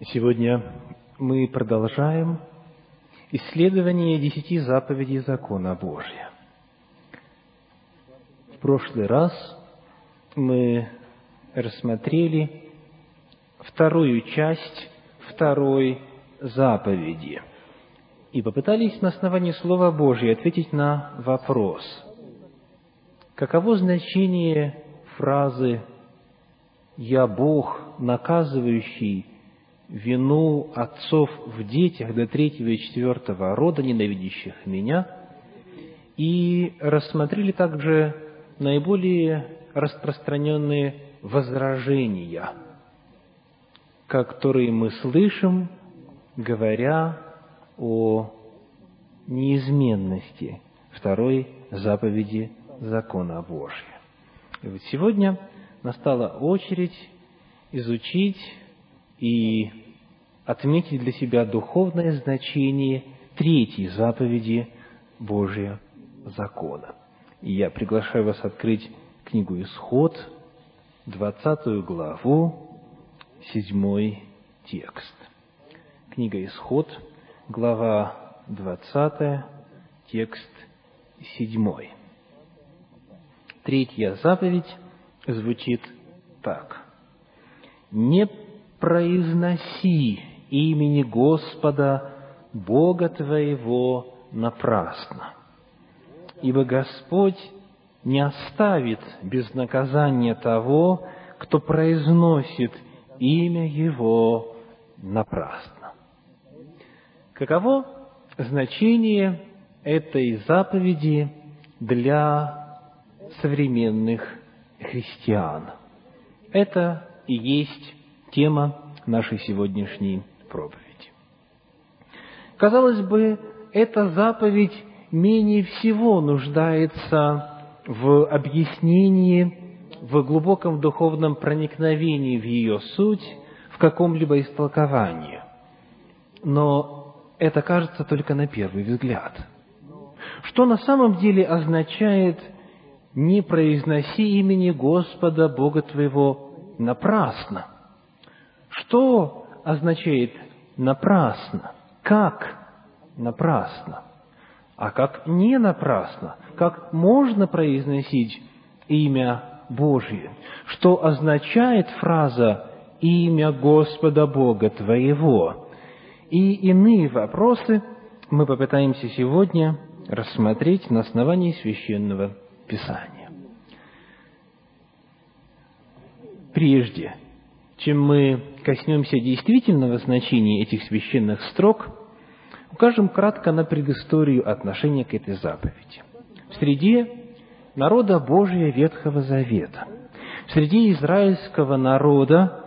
Сегодня мы продолжаем исследование десяти заповедей закона Божия. В прошлый раз мы рассмотрели вторую часть второй заповеди и попытались на основании Слова Божия ответить на вопрос, каково значение фразы «Я Бог, наказывающий вину отцов в детях до третьего и четвертого рода, ненавидящих меня, и рассмотрели также наиболее распространенные возражения, которые мы слышим, говоря о неизменности второй заповеди закона Божия. И вот сегодня настала очередь изучить и отметить для себя духовное значение третьей заповеди Божия закона. И я приглашаю вас открыть книгу «Исход», двадцатую главу, седьмой текст. Книга «Исход», глава двадцатая, текст седьмой. Третья заповедь звучит так. «Не произноси имени Господа Бога твоего напрасно, ибо Господь не оставит без наказания того, кто произносит имя Его напрасно. Каково значение этой заповеди для современных христиан? Это и есть тема нашей сегодняшней проповеди. Казалось бы, эта заповедь менее всего нуждается в объяснении, в глубоком духовном проникновении в ее суть, в каком-либо истолковании. Но это кажется только на первый взгляд. Что на самом деле означает «не произноси имени Господа Бога твоего напрасно»? Что означает напрасно? Как напрасно? А как не напрасно? Как можно произносить имя Божье? Что означает фраза «имя Господа Бога твоего»? И иные вопросы мы попытаемся сегодня рассмотреть на основании Священного Писания. Прежде чем мы коснемся действительного значения этих священных строк, укажем кратко на предысторию отношения к этой заповеди. В среде народа Божия Ветхого Завета, в среде израильского народа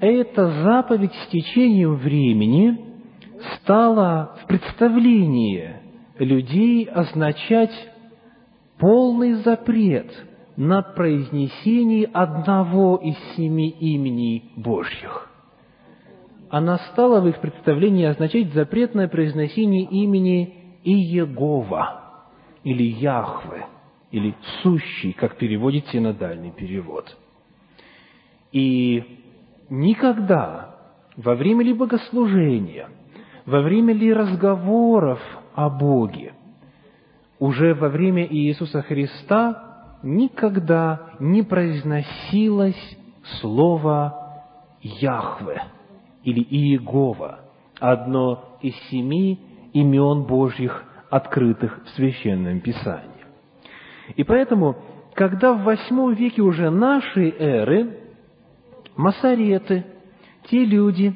эта заповедь с течением времени стала в представлении людей означать полный запрет – на произнесении одного из семи имений Божьих. Она стала в их представлении означать запретное произнесение имени Иегова, или Яхве, или Сущий, как переводит синодальный перевод. И никогда во время ли богослужения, во время ли разговоров о Боге, уже во время Иисуса Христа никогда не произносилось слово Яхве или Иегова, одно из семи имен Божьих, открытых в Священном Писании. И поэтому, когда в восьмом веке уже нашей эры масареты, те люди,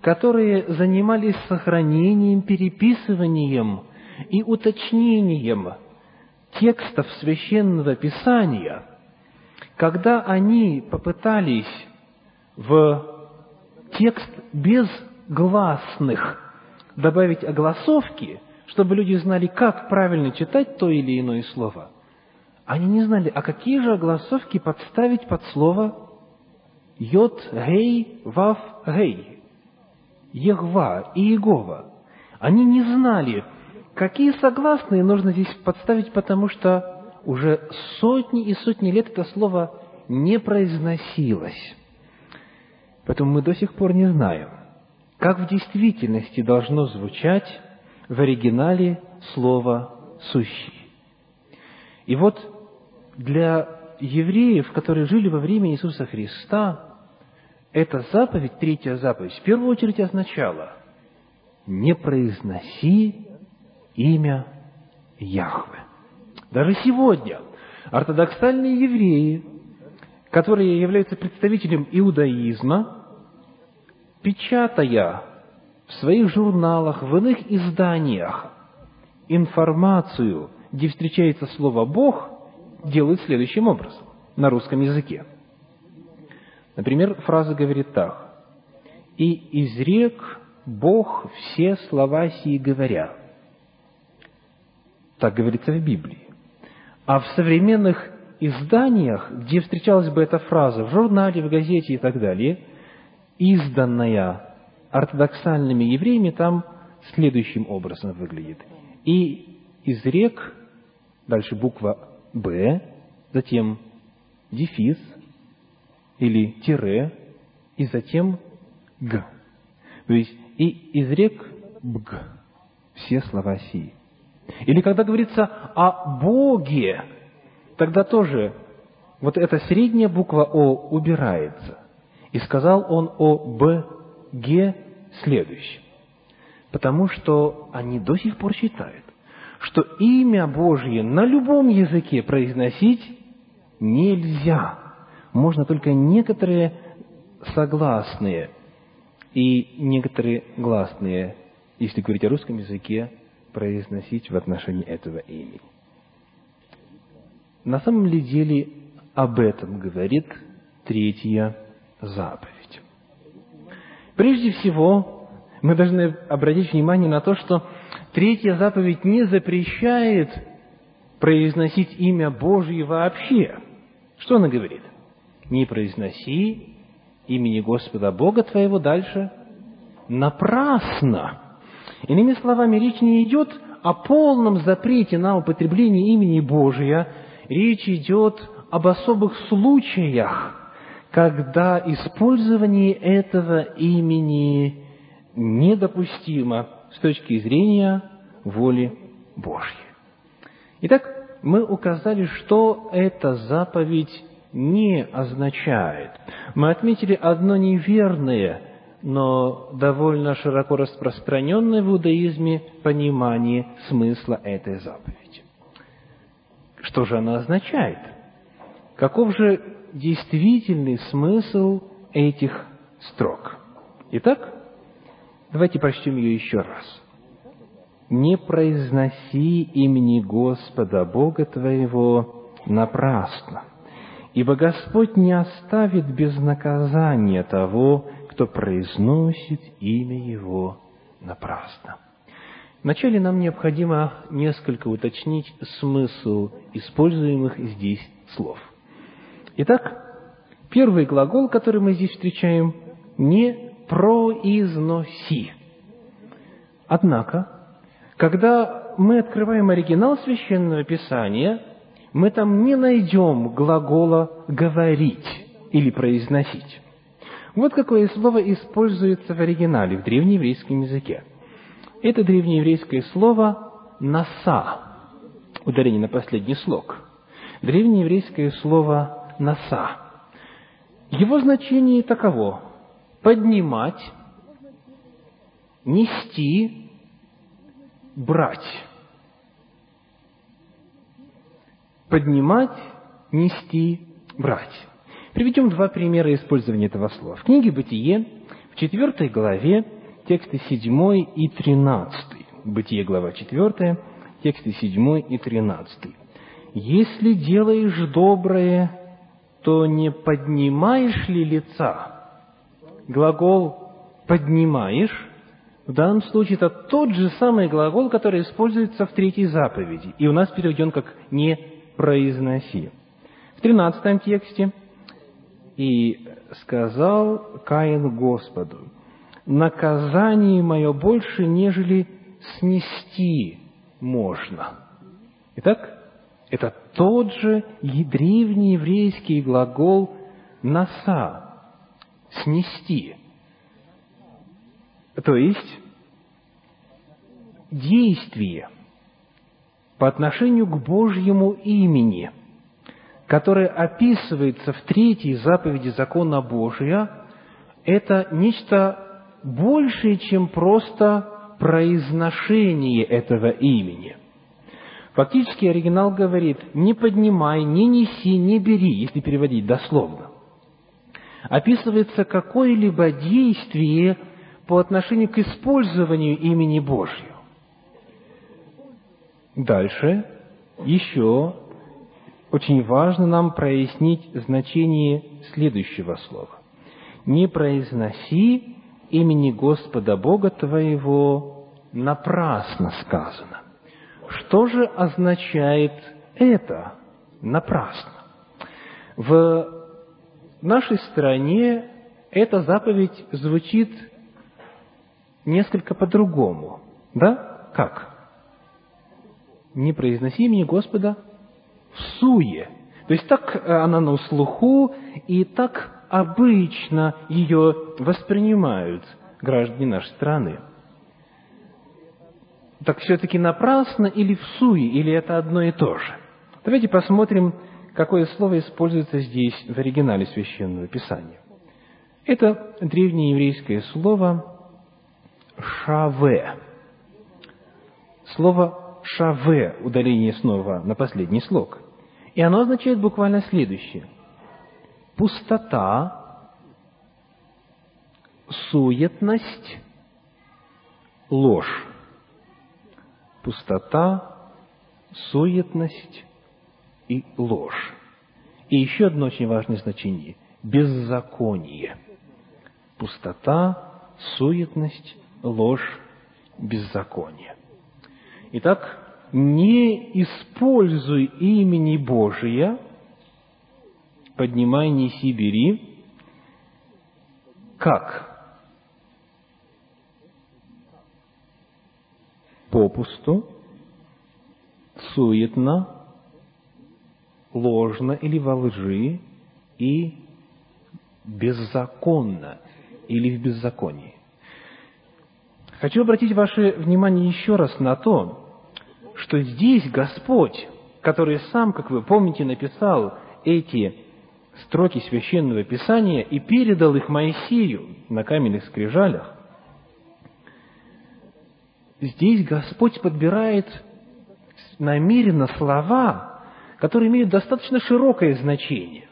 которые занимались сохранением, переписыванием и уточнением текстов Священного Писания, когда они попытались в текст без гласных добавить огласовки, чтобы люди знали, как правильно читать то или иное слово, они не знали, а какие же огласовки подставить под слово Йод, Гей, Вав, Гей, Егва и Иегова. Они не знали, Какие согласные нужно здесь подставить, потому что уже сотни и сотни лет это слово не произносилось. Поэтому мы до сих пор не знаем, как в действительности должно звучать в оригинале слово «сущий». И вот для евреев, которые жили во время Иисуса Христа, эта заповедь, третья заповедь, в первую очередь означала «не произноси имя Яхве». Даже сегодня ортодоксальные евреи, которые являются представителем иудаизма, печатая в своих журналах, в иных изданиях информацию, где встречается слово «Бог», делают следующим образом на русском языке. Например, фраза говорит так. «И изрек Бог все слова сии говоря». Так говорится в Библии. А в современных изданиях, где встречалась бы эта фраза, в журнале, в газете и так далее, изданная ортодоксальными евреями, там следующим образом выглядит. И изрек, дальше буква «Б», затем дефис или тире, и затем «Г». То есть, и изрек «Бг» все слова сии. Или когда говорится о Боге, тогда тоже вот эта средняя буква О убирается. И сказал он о Б, Г следующее. Потому что они до сих пор считают, что имя Божье на любом языке произносить нельзя. Можно только некоторые согласные и некоторые гласные, если говорить о русском языке, произносить в отношении этого имени. На самом ли деле об этом говорит третья заповедь? Прежде всего, мы должны обратить внимание на то, что третья заповедь не запрещает произносить имя Божье вообще. Что она говорит? Не произноси имени Господа Бога твоего дальше напрасно. Иными словами, речь не идет о полном запрете на употребление имени Божия, речь идет об особых случаях, когда использование этого имени недопустимо с точки зрения воли Божьей. Итак, мы указали, что эта заповедь не означает. Мы отметили одно неверное но довольно широко распространенное в иудаизме понимание смысла этой заповеди. Что же она означает? Каков же действительный смысл этих строк? Итак, давайте прочтем ее еще раз. «Не произноси имени Господа Бога твоего напрасно, ибо Господь не оставит без наказания того, кто произносит имя Его напрасно. Вначале нам необходимо несколько уточнить смысл используемых здесь слов. Итак, первый глагол, который мы здесь встречаем, не произноси. Однако, когда мы открываем оригинал Священного Писания, мы там не найдем глагола «говорить» или «произносить». Вот какое слово используется в оригинале, в древнееврейском языке. Это древнееврейское слово «наса», ударение на последний слог. Древнееврейское слово «наса». Его значение таково – поднимать, нести, брать. Поднимать, нести, брать. Приведем два примера использования этого слова. В книге «Бытие» в четвертой главе тексты 7 и 13. Бытие, глава 4, тексты 7 и 13. «Если делаешь доброе, то не поднимаешь ли лица?» Глагол «поднимаешь» в данном случае это тот же самый глагол, который используется в третьей заповеди, и у нас переведен как «не произноси». В тринадцатом тексте – и сказал Каин Господу, наказание мое больше, нежели снести можно. Итак, это тот же древний еврейский глагол «наса» – «снести». То есть, действие по отношению к Божьему имени, которое описывается в третьей заповеди закона Божия, это нечто большее, чем просто произношение этого имени. Фактически оригинал говорит «не поднимай, не неси, не бери», если переводить дословно. Описывается какое-либо действие по отношению к использованию имени Божьего. Дальше еще очень важно нам прояснить значение следующего слова. «Не произноси имени Господа Бога твоего напрасно сказано». Что же означает это напрасно? В нашей стране эта заповедь звучит несколько по-другому. Да? Как? Не произноси имени Господа суе. То есть так э, она на слуху, и так обычно ее воспринимают граждане нашей страны. Так все-таки напрасно или в суе, или это одно и то же? Давайте посмотрим, какое слово используется здесь в оригинале Священного Писания. Это древнееврейское слово «шаве». Слово «шаве» – удаление снова на последний слог. И оно означает буквально следующее. Пустота, суетность, ложь. Пустота, суетность и ложь. И еще одно очень важное значение – беззаконие. Пустота, суетность, ложь, беззаконие. Итак, не используй имени Божия, поднимай, неси, бери, как? Попусту, суетно, ложно или во лжи и беззаконно или в беззаконии. Хочу обратить ваше внимание еще раз на то, что здесь Господь, который сам, как вы помните, написал эти строки священного писания и передал их Моисею на каменных скрижалях, здесь Господь подбирает намеренно слова, которые имеют достаточно широкое значение.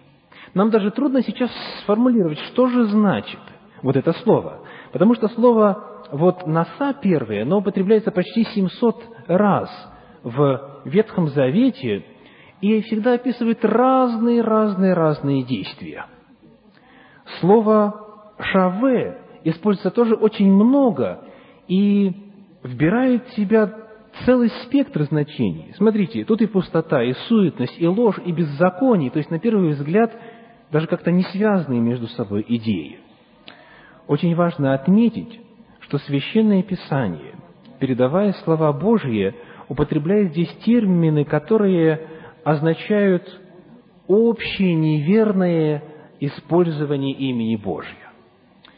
Нам даже трудно сейчас сформулировать, что же значит вот это слово. Потому что слово вот «носа» первое, оно употребляется почти 700 раз в Ветхом Завете и всегда описывает разные-разные-разные действия. Слово «шаве» используется тоже очень много и вбирает в себя целый спектр значений. Смотрите, тут и пустота, и суетность, и ложь, и беззаконие, то есть, на первый взгляд, даже как-то не связанные между собой идеи. Очень важно отметить, что Священное Писание, передавая слова Божьи, употребляет здесь термины, которые означают общее неверное использование имени Божьего.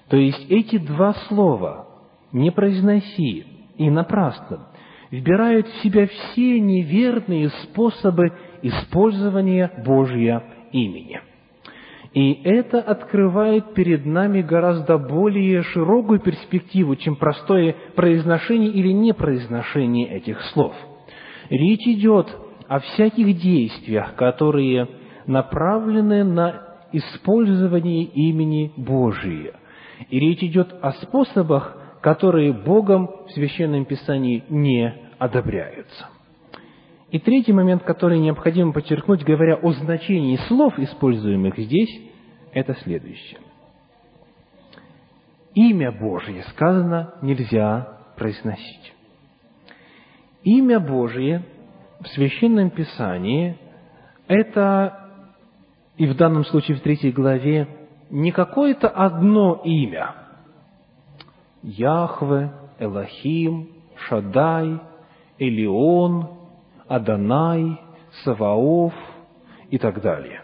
То есть эти два слова «не произноси» и «напрасно» вбирают в себя все неверные способы использования Божьего имени. И это открывает перед нами гораздо более широкую перспективу, чем простое произношение или непроизношение этих слов. Речь идет о всяких действиях, которые направлены на использование имени Божия. И речь идет о способах, которые Богом в Священном Писании не одобряются. И третий момент, который необходимо подчеркнуть, говоря о значении слов, используемых здесь, это следующее. Имя Божье, сказано, нельзя произносить. Имя Божье в Священном Писании – это, и в данном случае в третьей главе, не какое-то одно имя – Яхве, Элохим, Шадай, Элион, Адонай, Саваоф и так далее.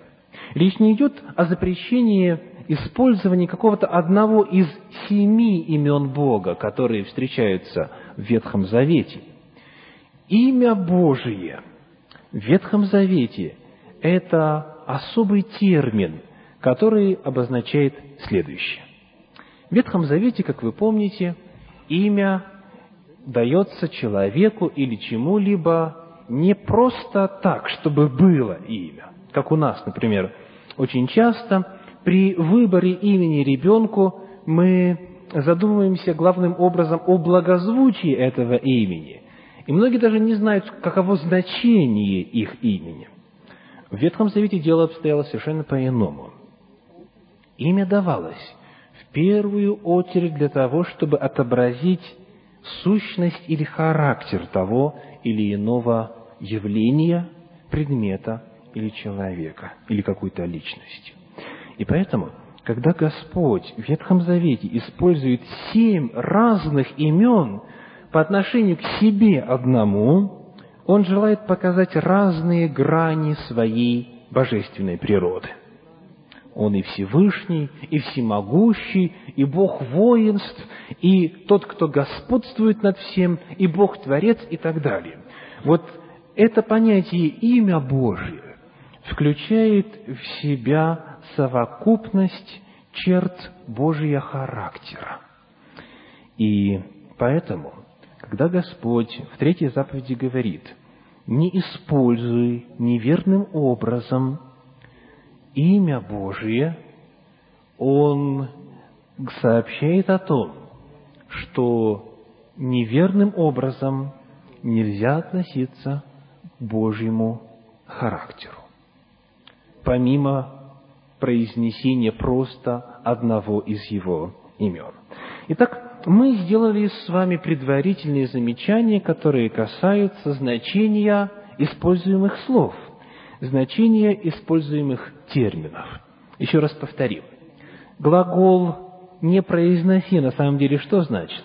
Речь не идет о запрещении использование какого-то одного из семи имен Бога, которые встречаются в Ветхом Завете. Имя Божие в Ветхом Завете – это особый термин, который обозначает следующее. В Ветхом Завете, как вы помните, имя дается человеку или чему-либо не просто так, чтобы было имя. Как у нас, например, очень часто при выборе имени ребенку мы задумываемся главным образом о благозвучии этого имени. И многие даже не знают, каково значение их имени. В Ветхом Завете дело обстояло совершенно по-иному. Имя давалось в первую очередь для того, чтобы отобразить сущность или характер того или иного явления, предмета или человека, или какой-то личности. И поэтому, когда Господь в Ветхом Завете использует семь разных имен по отношению к себе одному, Он желает показать разные грани своей божественной природы. Он и Всевышний, и Всемогущий, и Бог воинств, и тот, кто господствует над всем, и Бог Творец, и так далее. Вот это понятие «имя Божье» включает в себя совокупность черт Божия характера. И поэтому, когда Господь в третьей заповеди говорит, не используй неверным образом имя Божие, Он сообщает о том, что неверным образом нельзя относиться Божьему характеру помимо произнесения просто одного из его имен. Итак, мы сделали с вами предварительные замечания, которые касаются значения используемых слов, значения используемых терминов. Еще раз повторим. Глагол «не произноси» на самом деле что значит?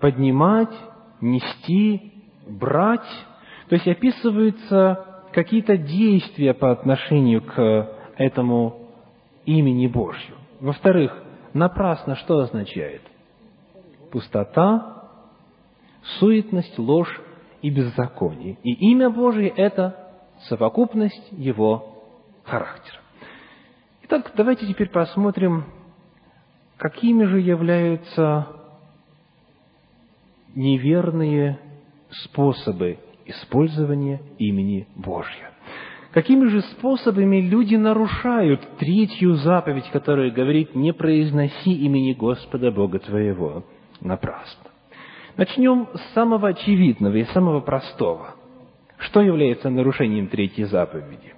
Поднимать, нести, брать. То есть описывается какие-то действия по отношению к этому имени Божью. Во-вторых, напрасно что означает? Пустота, суетность, ложь и беззаконие. И имя Божие – это совокупность его характера. Итак, давайте теперь посмотрим, какими же являются неверные способы использование имени Божьего. Какими же способами люди нарушают третью заповедь, которая говорит «не произноси имени Господа Бога твоего напрасно». Начнем с самого очевидного и самого простого. Что является нарушением третьей заповеди?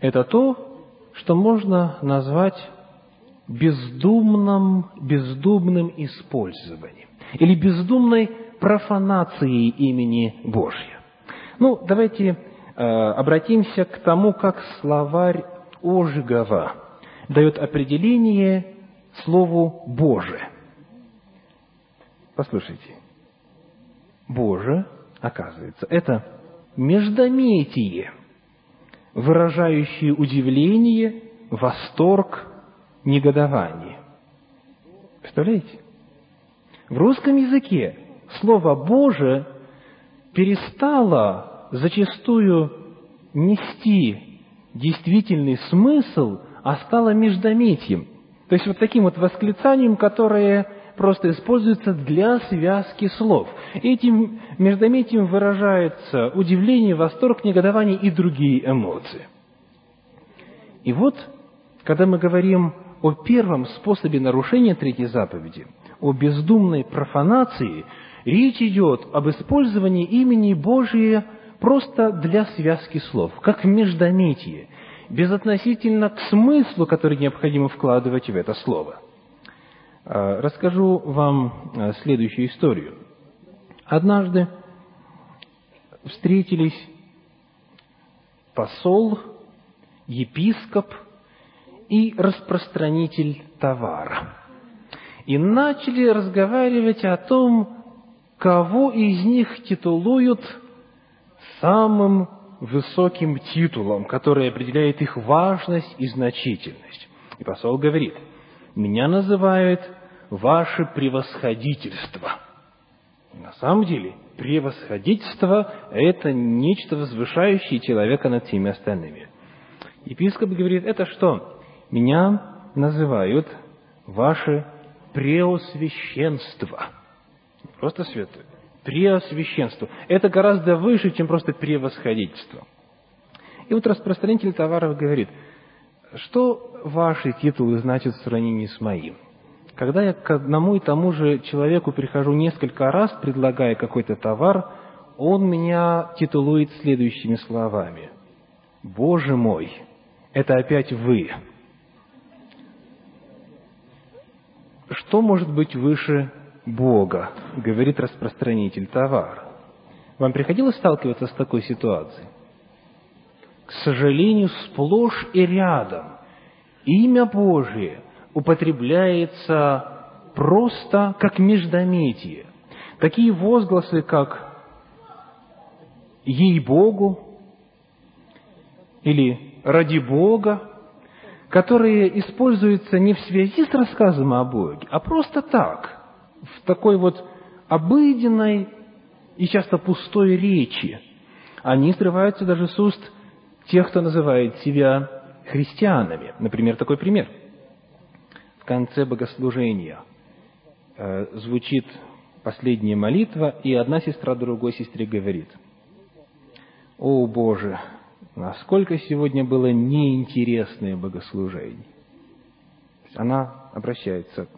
Это то, что можно назвать бездумным, бездумным использованием или бездумной профанацией имени Божьего. Ну, давайте э, обратимся к тому, как словарь Ожегова дает определение слову «Боже». Послушайте. «Боже», оказывается, это междометие, выражающее удивление, восторг, негодование. Представляете? В русском языке Слово Божие перестало зачастую нести действительный смысл, а стало междометием. То есть вот таким вот восклицанием, которое просто используется для связки слов. Этим междометием выражается удивление, восторг, негодование и другие эмоции. И вот, когда мы говорим о первом способе нарушения третьей заповеди, о бездумной профанации, Речь идет об использовании имени Божия просто для связки слов, как в междометии, безотносительно к смыслу, который необходимо вкладывать в это слово. А, расскажу вам а, следующую историю. Однажды встретились посол, епископ и распространитель товара. И начали разговаривать о том, кого из них титулуют самым высоким титулом, который определяет их важность и значительность. И посол говорит, «Меня называют ваше превосходительство». На самом деле, превосходительство – это нечто возвышающее человека над всеми остальными. Епископ говорит, это что? Меня называют ваше преосвященство. просто святое. Преосвященство. Это гораздо выше, чем просто превосходительство. И вот распространитель товаров говорит, что ваши титулы значат в сравнении с моим – когда я к одному и тому же человеку прихожу несколько раз, предлагая какой-то товар, он меня титулует следующими словами. «Боже мой, это опять вы». Что может быть выше Бога, говорит распространитель товара. Вам приходилось сталкиваться с такой ситуацией? К сожалению, сплошь и рядом имя Божие употребляется просто как междометие. Такие возгласы, как «ей-богу» или «ради Бога», которые используются не в связи с рассказом о Боге, а просто так, в такой вот обыденной и часто пустой речи. Они срываются даже с уст тех, кто называет себя христианами. Например, такой пример – конце богослужения э, звучит последняя молитва, и одна сестра другой сестре говорит, «О Боже, насколько сегодня было неинтересное богослужение!» Она обращается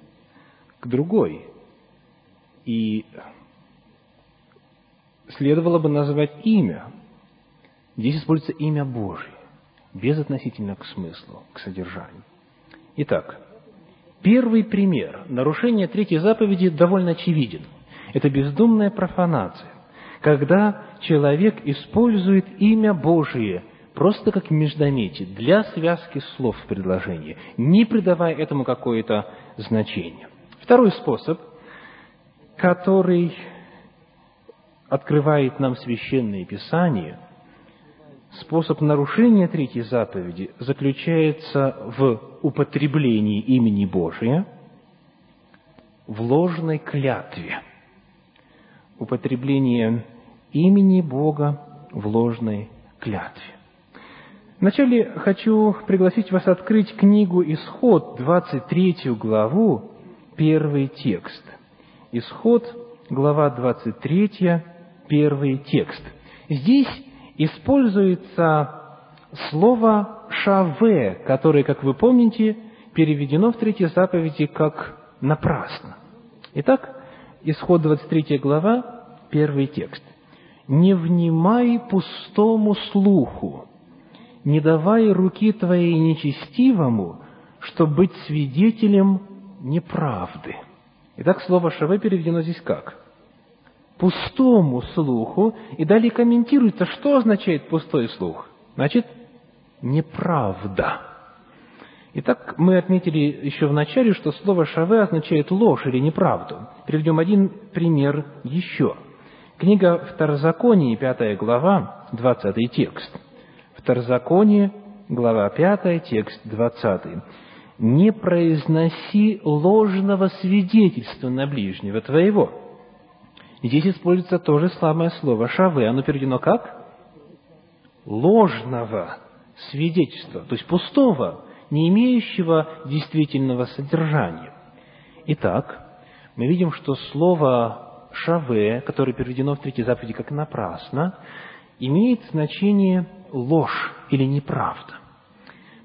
к другой, и следовало бы назвать имя. Здесь используется имя Божье, безотносительно к смыслу, к содержанию. Итак, Первый пример нарушения третьей заповеди довольно очевиден. Это бездумная профанация, когда человек использует имя Божие просто как междометие для связки слов в предложении, не придавая этому какое-то значение. Второй способ, который открывает нам священное писание – способ нарушения третьей заповеди заключается в употреблении имени Божия в ложной клятве. Употребление имени Бога в ложной клятве. Вначале хочу пригласить вас открыть книгу «Исход», 23 главу, первый текст. «Исход», глава 23, первый текст. Здесь используется слово «шаве», которое, как вы помните, переведено в третьей заповеди как «напрасно». Итак, исход 23 глава, первый текст. «Не внимай пустому слуху, не давай руки твоей нечестивому, чтобы быть свидетелем неправды». Итак, слово «шаве» переведено здесь как? пустому слуху, и далее комментируется, что означает пустой слух. Значит, неправда. Итак, мы отметили еще в начале, что слово «шаве» означает ложь или неправду. Приведем один пример еще. Книга Второзаконие, пятая глава, двадцатый текст. Второзаконие, глава пятая, текст двадцатый. «Не произноси ложного свидетельства на ближнего твоего, Здесь используется то же самое слово «шаве». Оно переведено как? Ложного свидетельства, то есть пустого, не имеющего действительного содержания. Итак, мы видим, что слово «шаве», которое переведено в третьей заповеди как «напрасно», имеет значение ложь или неправда.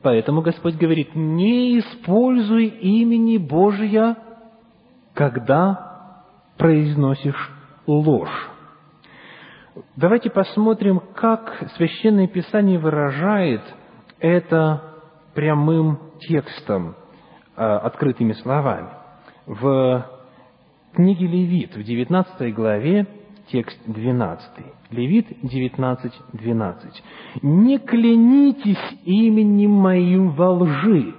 Поэтому Господь говорит, не используй имени Божия, когда произносишь ложь. Давайте посмотрим, как Священное Писание выражает это прямым текстом, а, открытыми словами. В книге Левит, в 19 главе, текст 12. Левит 19, 12. «Не клянитесь именем моим во лжи,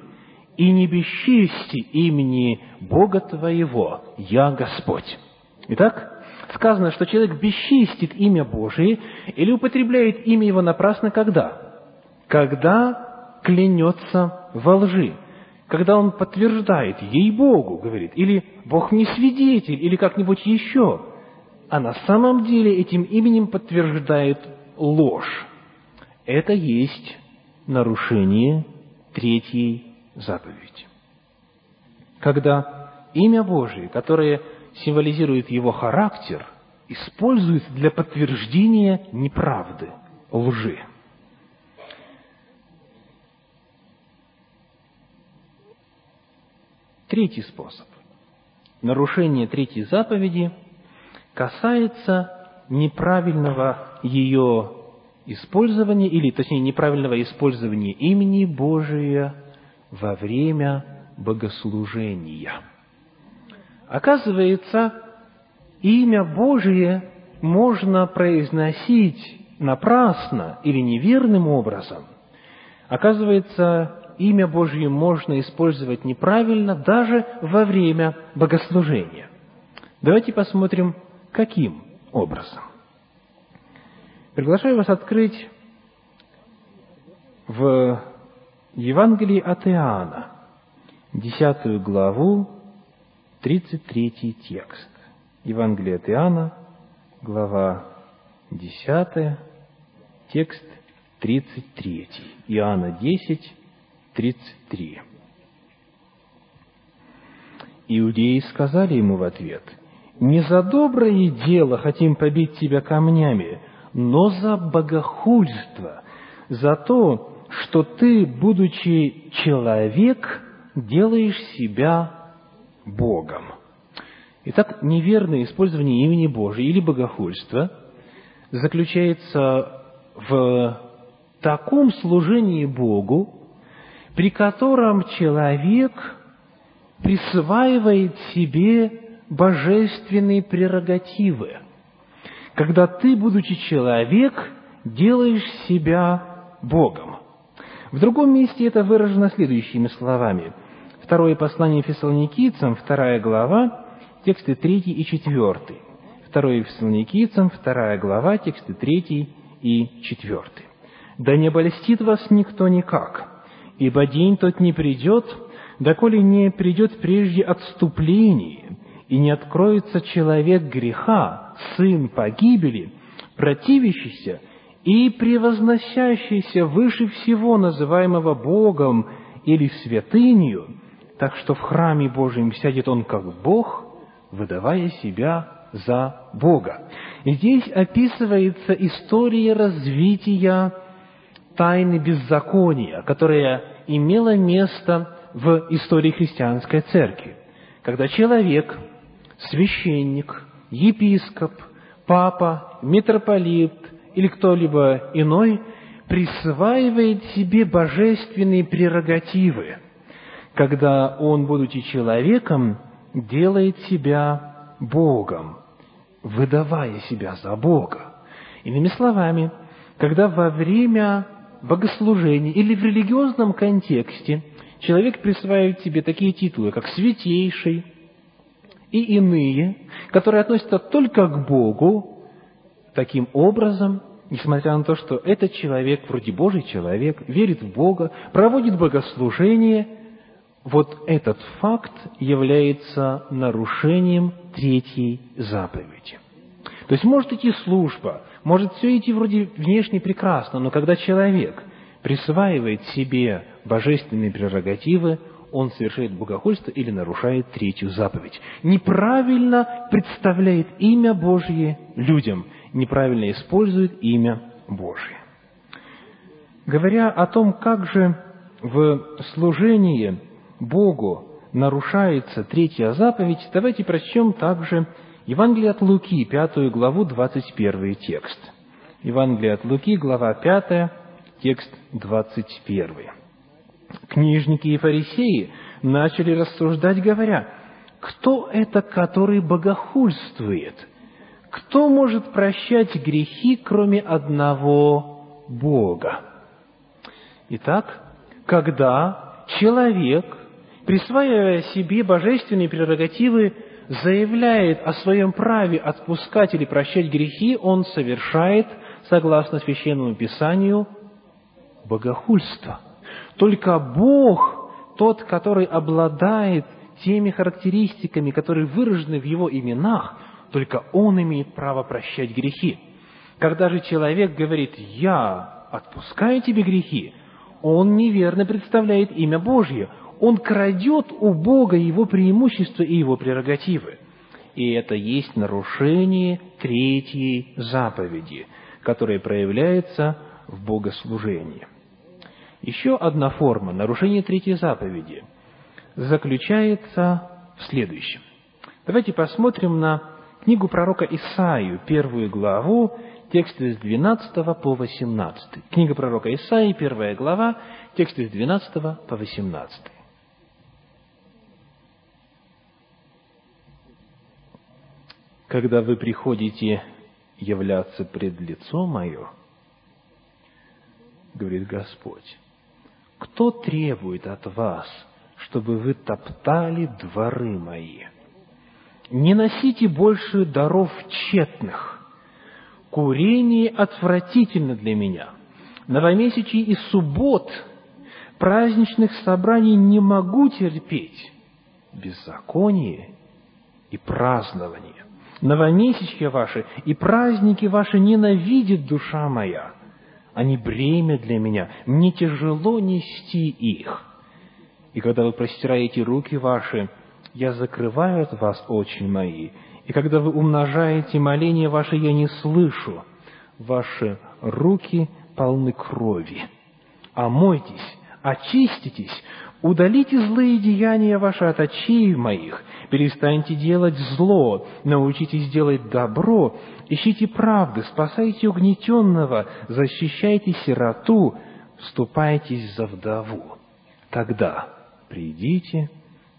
и не бесчести имени Бога твоего, я Господь». Итак, сказано, что человек бесчистит имя Божие или употребляет имя его напрасно когда? Когда клянется во лжи, когда он подтверждает, ей-богу, говорит, или Бог не свидетель, или как-нибудь еще, а на самом деле этим именем подтверждает ложь. Это есть нарушение третьей заповеди. Когда имя Божие, которое символизирует его характер, используют для подтверждения неправды, лжи. Третий способ. Нарушение третьей заповеди касается неправильного ее использования, или точнее неправильного использования имени Божия во время богослужения. Оказывается, имя Божие можно произносить напрасно или неверным образом. Оказывается, имя Божье можно использовать неправильно даже во время богослужения. Давайте посмотрим, каким образом. Приглашаю вас открыть в Евангелии от Иоанна, десятую главу, 33 текст. Евангелие от Иоанна, глава 10, текст 33. Иоанна 10, 33. Иудеи сказали ему в ответ, «Не за доброе дело хотим побить тебя камнями, но за богохульство, за то, что ты, будучи человек, делаешь себя Богом. Итак, неверное использование имени Божия или богохульство заключается в таком служении Богу, при котором человек присваивает себе божественные прерогативы. Когда ты, будучи человек, делаешь себя Богом. В другом месте это выражено следующими словами – Второе послание Фессалоникийцам, вторая глава, тексты третий и четвертый. Второе Фессалоникийцам, вторая глава, тексты третий и четвертый. «Да не обольстит вас никто никак, ибо день тот не придет, доколе не придет прежде отступление, и не откроется человек греха, сын погибели, противящийся и превозносящийся выше всего называемого Богом или святынью, так что в храме Божьем сядет он как Бог, выдавая себя за Бога. И здесь описывается история развития тайны беззакония, которая имела место в истории христианской церкви. Когда человек, священник, епископ, папа, митрополит или кто-либо иной присваивает себе божественные прерогативы – когда он, будучи человеком, делает себя Богом, выдавая себя за Бога. Иными словами, когда во время богослужения или в религиозном контексте человек присваивает себе такие титулы, как «святейший» и иные, которые относятся только к Богу, таким образом, несмотря на то, что этот человек, вроде Божий человек, верит в Бога, проводит богослужение – вот этот факт является нарушением третьей заповеди. То есть может идти служба, может все идти вроде внешне прекрасно, но когда человек присваивает себе божественные прерогативы, он совершает богохульство или нарушает третью заповедь. Неправильно представляет имя Божье людям, неправильно использует имя Божье. Говоря о том, как же в служении Богу нарушается третья заповедь, давайте прочтем также Евангелие от Луки, пятую главу, двадцать первый текст. Евангелие от Луки, глава пятая, текст двадцать первый. Книжники и фарисеи начали рассуждать, говоря, кто это, который богохульствует? Кто может прощать грехи, кроме одного Бога? Итак, когда человек присваивая себе божественные прерогативы заявляет о своем праве отпускать или прощать грехи, он совершает, согласно Священному Писанию, богохульство. Только Бог, тот, который обладает теми характеристиками, которые выражены в Его именах, только Он имеет право прощать грехи. Когда же человек говорит «Я отпускаю тебе грехи», он неверно представляет имя Божье. Он крадет у Бога Его преимущества и Его прерогативы. И это есть нарушение третьей заповеди, которая проявляется в богослужении. Еще одна форма нарушения третьей заповеди заключается в следующем. Давайте посмотрим на книгу пророка Исаию, первую главу, тексты с 12 по 18. Книга пророка Исаии, первая глава, тексты с 12 по 18. Когда вы приходите являться пред лицо Мое, говорит Господь, кто требует от вас, чтобы вы топтали дворы мои? Не носите больше даров тщетных. Курение отвратительно для меня. Новомесячий и суббот, праздничных собраний не могу терпеть. Беззаконие и празднование. Новомесячья ваши и праздники ваши ненавидит душа моя – они бремя для меня, мне тяжело нести их. И когда вы простираете руки ваши, я закрываю от вас очи мои, и когда вы умножаете моления ваши, я не слышу. Ваши руки полны крови. Омойтесь, очиститесь, удалите злые деяния ваши от очей моих, перестаньте делать зло, научитесь делать добро, ищите правды, спасайте угнетенного, защищайте сироту, вступайтесь за вдову. Тогда придите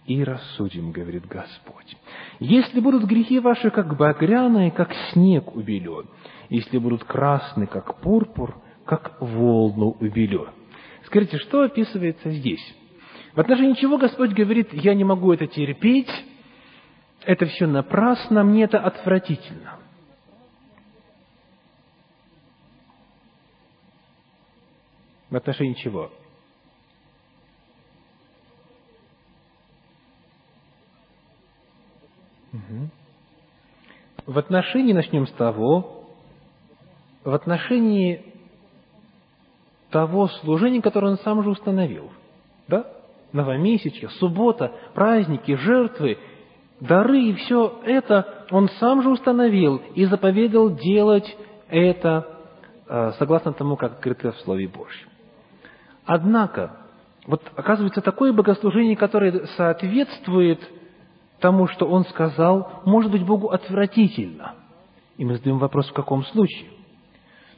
и рассудим, говорит Господь. Если будут грехи ваши, как багряные, как снег убелен, если будут красны, как пурпур, как волну убелен. Скажите, что описывается здесь? В отношении чего Господь говорит, я не могу это терпеть, это все напрасно, мне это отвратительно. В отношении чего? Угу. В отношении, начнем с того, в отношении того служения, которое он сам же установил. Да? Новомесячье, суббота, праздники, жертвы дары и все это он сам же установил и заповедал делать это э, согласно тому, как открыто в Слове Божьем. Однако, вот оказывается, такое богослужение, которое соответствует тому, что он сказал, может быть Богу отвратительно. И мы задаем вопрос, в каком случае?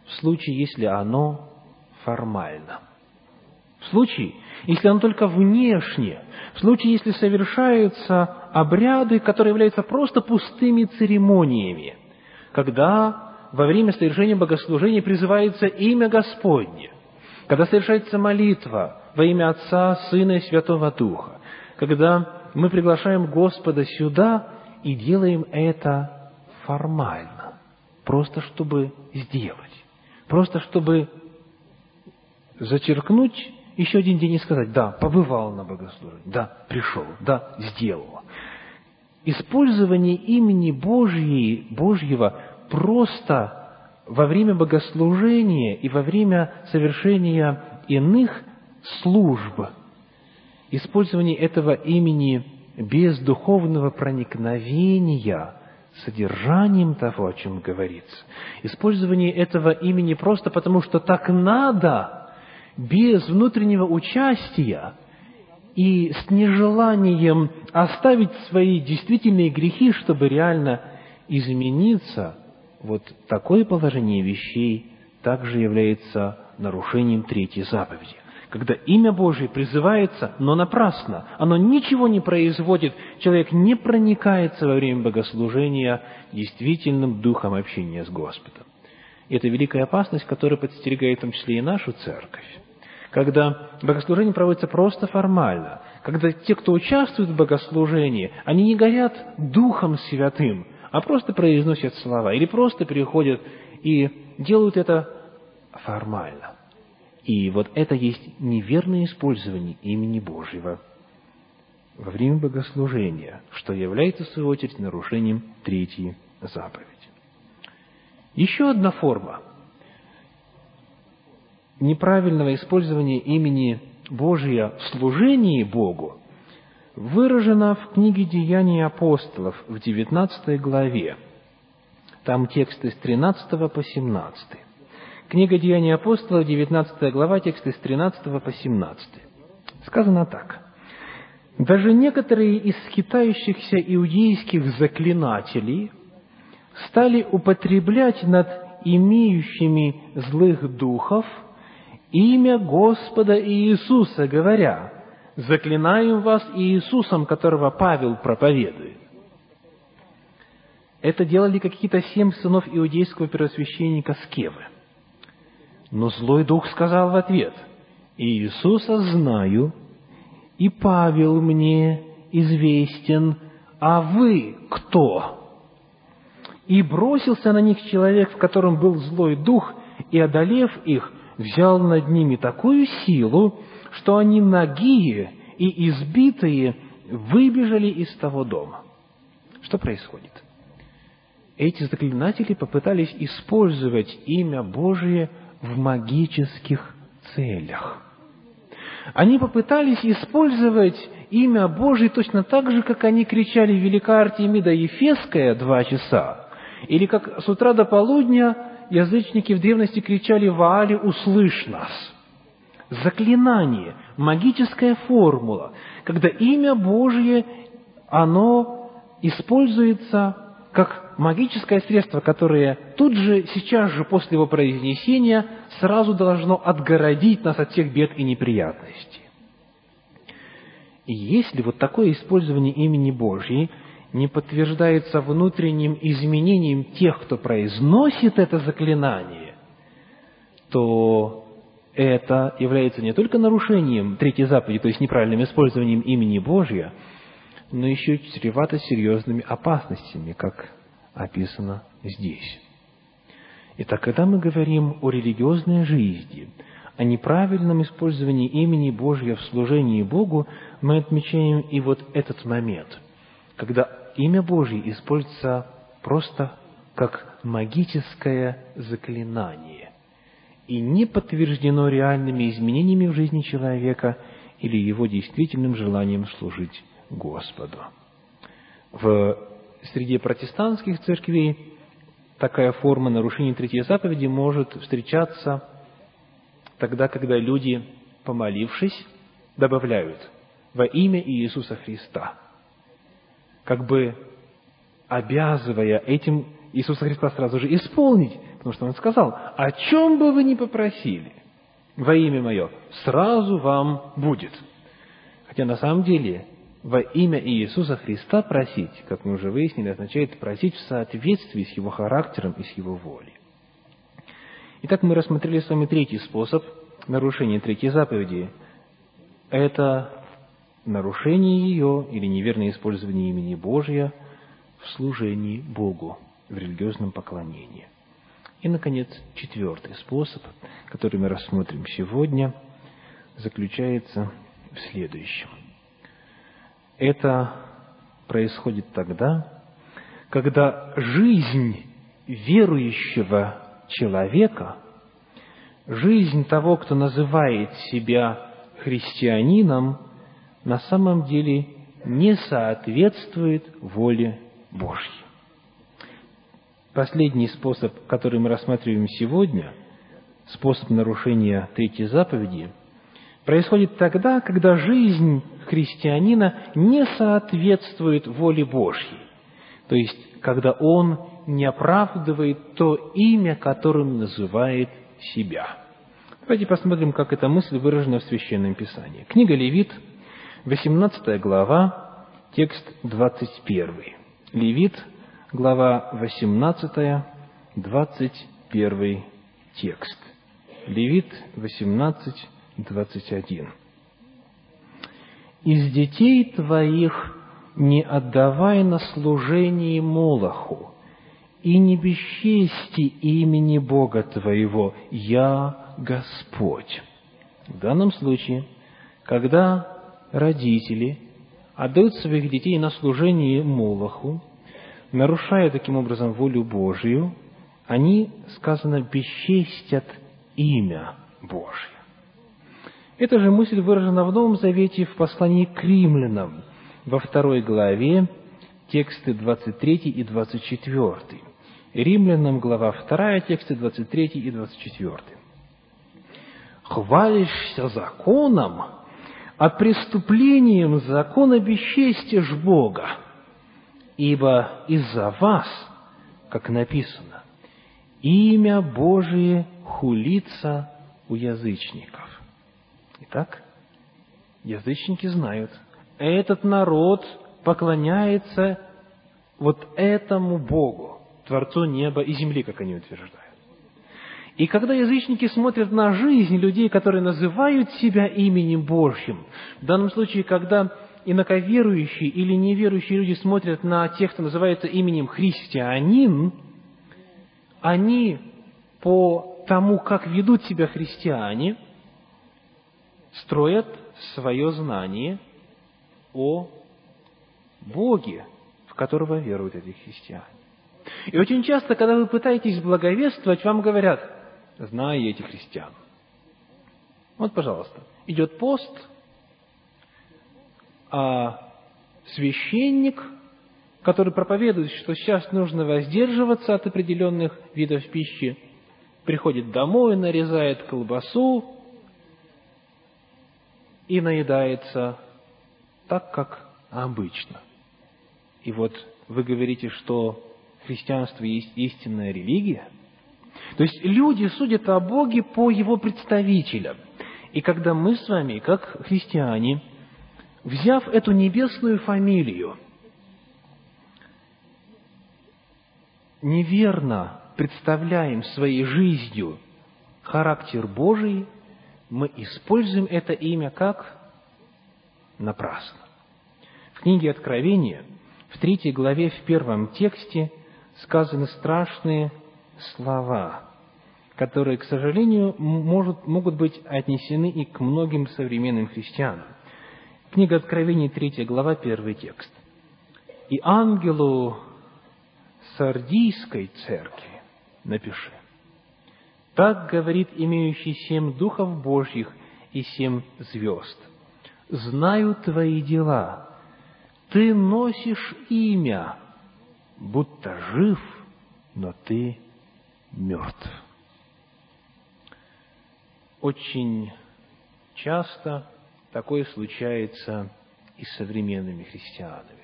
В случае, если оно формально. В случае, если оно только внешне, в случае, если совершаются обряды, которые являются просто пустыми церемониями, когда во время совершения богослужения призывается имя Господне, когда совершается молитва во имя Отца, Сына и Святого Духа, когда мы приглашаем Господа сюда и делаем это формально, просто чтобы сделать, просто чтобы зачеркнуть еще один день и сказать, да, побывал на богослужении, да, пришел, да, сделал. Использование имени Божьей, Божьего просто во время богослужения и во время совершения иных служб, использование этого имени без духовного проникновения содержанием того, о чем говорится, использование этого имени просто потому, что так надо – без внутреннего участия и с нежеланием оставить свои действительные грехи, чтобы реально измениться, вот такое положение вещей также является нарушением третьей заповеди. Когда имя Божие призывается, но напрасно, оно ничего не производит, человек не проникается во время богослужения действительным духом общения с Господом. Это великая опасность, которая подстерегает в том числе и нашу церковь когда богослужение проводится просто формально, когда те, кто участвует в богослужении, они не горят Духом Святым, а просто произносят слова, или просто приходят и делают это формально. И вот это есть неверное использование имени Божьего во время богослужения, что является, в свою очередь, нарушением третьей заповеди. Еще одна форма неправильного использования имени Божия в служении Богу выражена в книге «Деяний апостолов» в 19 главе. Там тексты с 13 по 17. Книга «Деяния апостолов», 19 глава, тексты с 13 по 17. Сказано так. «Даже некоторые из скитающихся иудейских заклинателей стали употреблять над имеющими злых духов – имя Господа Иисуса, говоря, «Заклинаем вас Иисусом, которого Павел проповедует». Это делали какие-то семь сынов иудейского первосвященника Скевы. Но злой дух сказал в ответ, «Иисуса знаю, и Павел мне известен, а вы кто?» И бросился на них человек, в котором был злой дух, и, одолев их, взял над ними такую силу, что они нагие и избитые выбежали из того дома. Что происходит? Эти заклинатели попытались использовать имя Божие в магических целях. Они попытались использовать имя Божие точно так же, как они кричали «Велика Артемида Ефесская» два часа, или как с утра до полудня язычники в древности кричали «Ваали, услышь нас!» Заклинание, магическая формула, когда имя Божье, оно используется как магическое средство, которое тут же, сейчас же после его произнесения сразу должно отгородить нас от всех бед и неприятностей. И если вот такое использование имени Божьей – не подтверждается внутренним изменением тех, кто произносит это заклинание, то это является не только нарушением третьей заповеди, то есть неправильным использованием имени Божьего, но еще и чревато серьезными опасностями, как описано здесь. Итак, когда мы говорим о религиозной жизни, о неправильном использовании имени Божьего в служении Богу, мы отмечаем и вот этот момент, когда имя Божье используется просто как магическое заклинание и не подтверждено реальными изменениями в жизни человека или его действительным желанием служить Господу. В среде протестантских церквей такая форма нарушения третьей заповеди может встречаться тогда, когда люди, помолившись, добавляют во имя Иисуса Христа – как бы обязывая этим Иисуса Христа сразу же исполнить, потому что Он сказал, о чем бы вы ни попросили во имя Мое, сразу вам будет. Хотя на самом деле во имя Иисуса Христа просить, как мы уже выяснили, означает просить в соответствии с Его характером и с Его волей. Итак, мы рассмотрели с вами третий способ нарушения третьей заповеди. Это нарушение ее или неверное использование имени Божия в служении Богу, в религиозном поклонении. И, наконец, четвертый способ, который мы рассмотрим сегодня, заключается в следующем. Это происходит тогда, когда жизнь верующего человека, жизнь того, кто называет себя христианином, на самом деле не соответствует воле Божьей. Последний способ, который мы рассматриваем сегодня, способ нарушения третьей заповеди, происходит тогда, когда жизнь христианина не соответствует воле Божьей. То есть, когда он не оправдывает то имя, которым называет себя. Давайте посмотрим, как эта мысль выражена в Священном Писании. Книга Левит, 18 глава, текст 21. Левит, глава 18, 21 текст. Левит 18, 21. «Из детей твоих не отдавай на служение Молоху, и не бесчести имени Бога твоего, я Господь». В данном случае, когда родители отдают своих детей на служение Молоху, нарушая таким образом волю Божию, они, сказано, бесчестят имя Божье. Эта же мысль выражена в Новом Завете в послании к римлянам, во второй главе, тексты 23 и 24. Римлянам, глава 2, тексты 23 и 24. «Хвалишься законом, а преступлением закона бесчестишь Бога, ибо из-за вас, как написано, имя Божие хулится у язычников». Итак, язычники знают, этот народ поклоняется вот этому Богу, Творцу неба и земли, как они утверждают. И когда язычники смотрят на жизнь людей, которые называют себя именем Божьим, в данном случае, когда инаковерующие или неверующие люди смотрят на тех, кто называется именем христианин, они по тому, как ведут себя христиане – строят свое знание о Боге, в которого веруют эти христиане. И очень часто, когда вы пытаетесь благовествовать, вам говорят, этих христиан. Вот, пожалуйста, идет пост, а священник, который проповедует, что сейчас нужно воздерживаться от определенных видов пищи, приходит домой, нарезает колбасу, и наедается так, как обычно. И вот вы говорите, что христианство есть истинная религия. То есть люди судят о Боге по Его представителям. И когда мы с вами, как христиане, взяв эту небесную фамилию, неверно представляем своей жизнью характер Божий – мы используем это имя как напрасно. В книге Откровения, в третьей главе, в первом тексте, сказаны страшные слова, которые, к сожалению, может, могут быть отнесены и к многим современным христианам. Книга Откровения, третья глава, первый текст. «И ангелу Сардийской церкви напиши, так говорит имеющий семь духов Божьих и семь звезд. Знаю твои дела. Ты носишь имя, будто жив, но ты мертв. Очень часто такое случается и с современными христианами,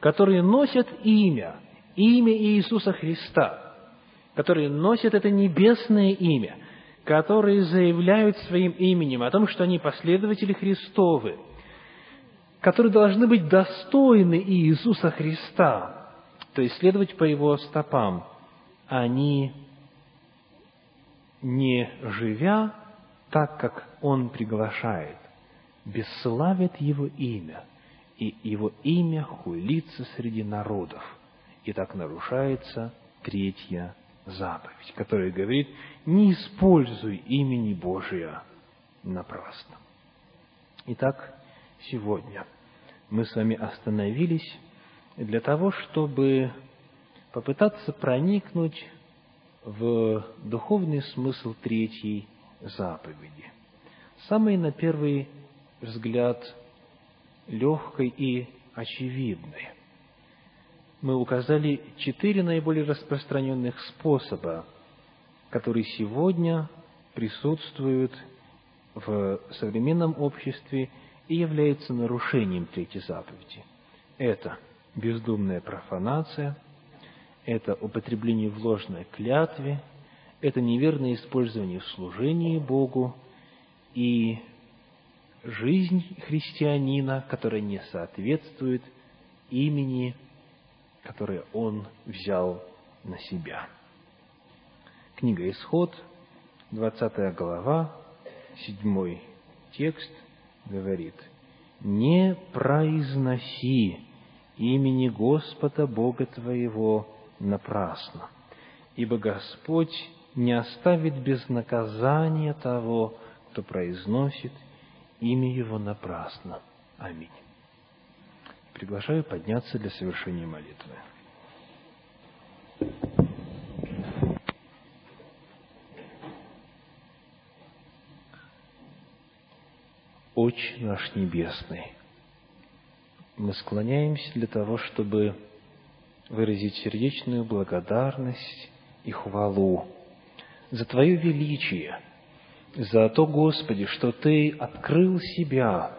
которые носят имя, имя Иисуса Христа – которые носят это небесное имя, которые заявляют своим именем о том, что они последователи Христовы, которые должны быть достойны Иисуса Христа, то есть следовать по Его стопам, они, не живя так, как Он приглашает, бесславят Его имя, и Его имя хулится среди народов, и так нарушается третья заповедь, которая говорит, не используй имени Божия напрасно. Итак, сегодня мы с вами остановились для того, чтобы попытаться проникнуть в духовный смысл третьей заповеди. Самой, на первый взгляд, легкой и очевидной мы указали четыре наиболее распространенных способа, которые сегодня присутствуют в современном обществе и являются нарушением третьей заповеди. Это бездумная профанация, это употребление в ложной клятве, это неверное использование в служении Богу и жизнь христианина, которая не соответствует имени которые он взял на себя. Книга Исход, 20 глава, седьмой текст говорит, «Не произноси имени Господа Бога твоего напрасно, ибо Господь не оставит без наказания того, кто произносит имя Его напрасно. Аминь. Приглашаю подняться для совершения молитвы. Отче наш Небесный, мы склоняемся для того, чтобы выразить сердечную благодарность и хвалу за Твое величие, за то, Господи, что Ты открыл себя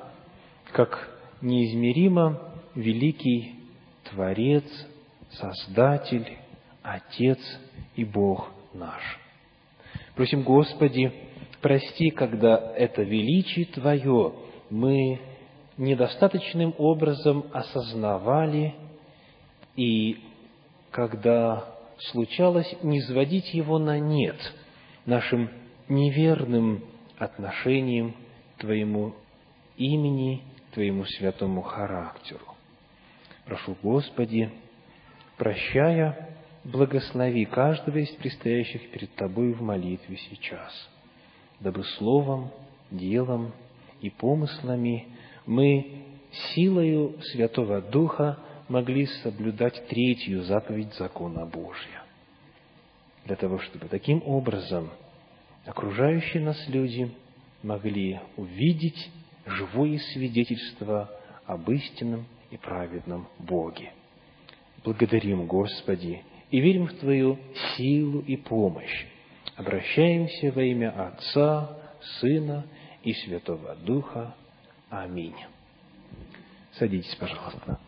как неизмеримо великий Творец, Создатель, Отец и Бог наш. Просим, Господи, прости, когда это величие Твое мы недостаточным образом осознавали, и когда случалось низводить его на нет нашим неверным отношением Твоему имени, Твоему святому характеру. Прошу, Господи, прощая, благослови каждого из предстоящих перед Тобой в молитве сейчас, дабы словом, делом и помыслами мы силою Святого Духа могли соблюдать третью заповедь закона Божья. Для того, чтобы таким образом окружающие нас люди могли увидеть живое свидетельство об истинном и праведном Боге. Благодарим, Господи, и верим в Твою силу и помощь. Обращаемся во имя Отца, Сына и Святого Духа. Аминь. Садитесь, пожалуйста.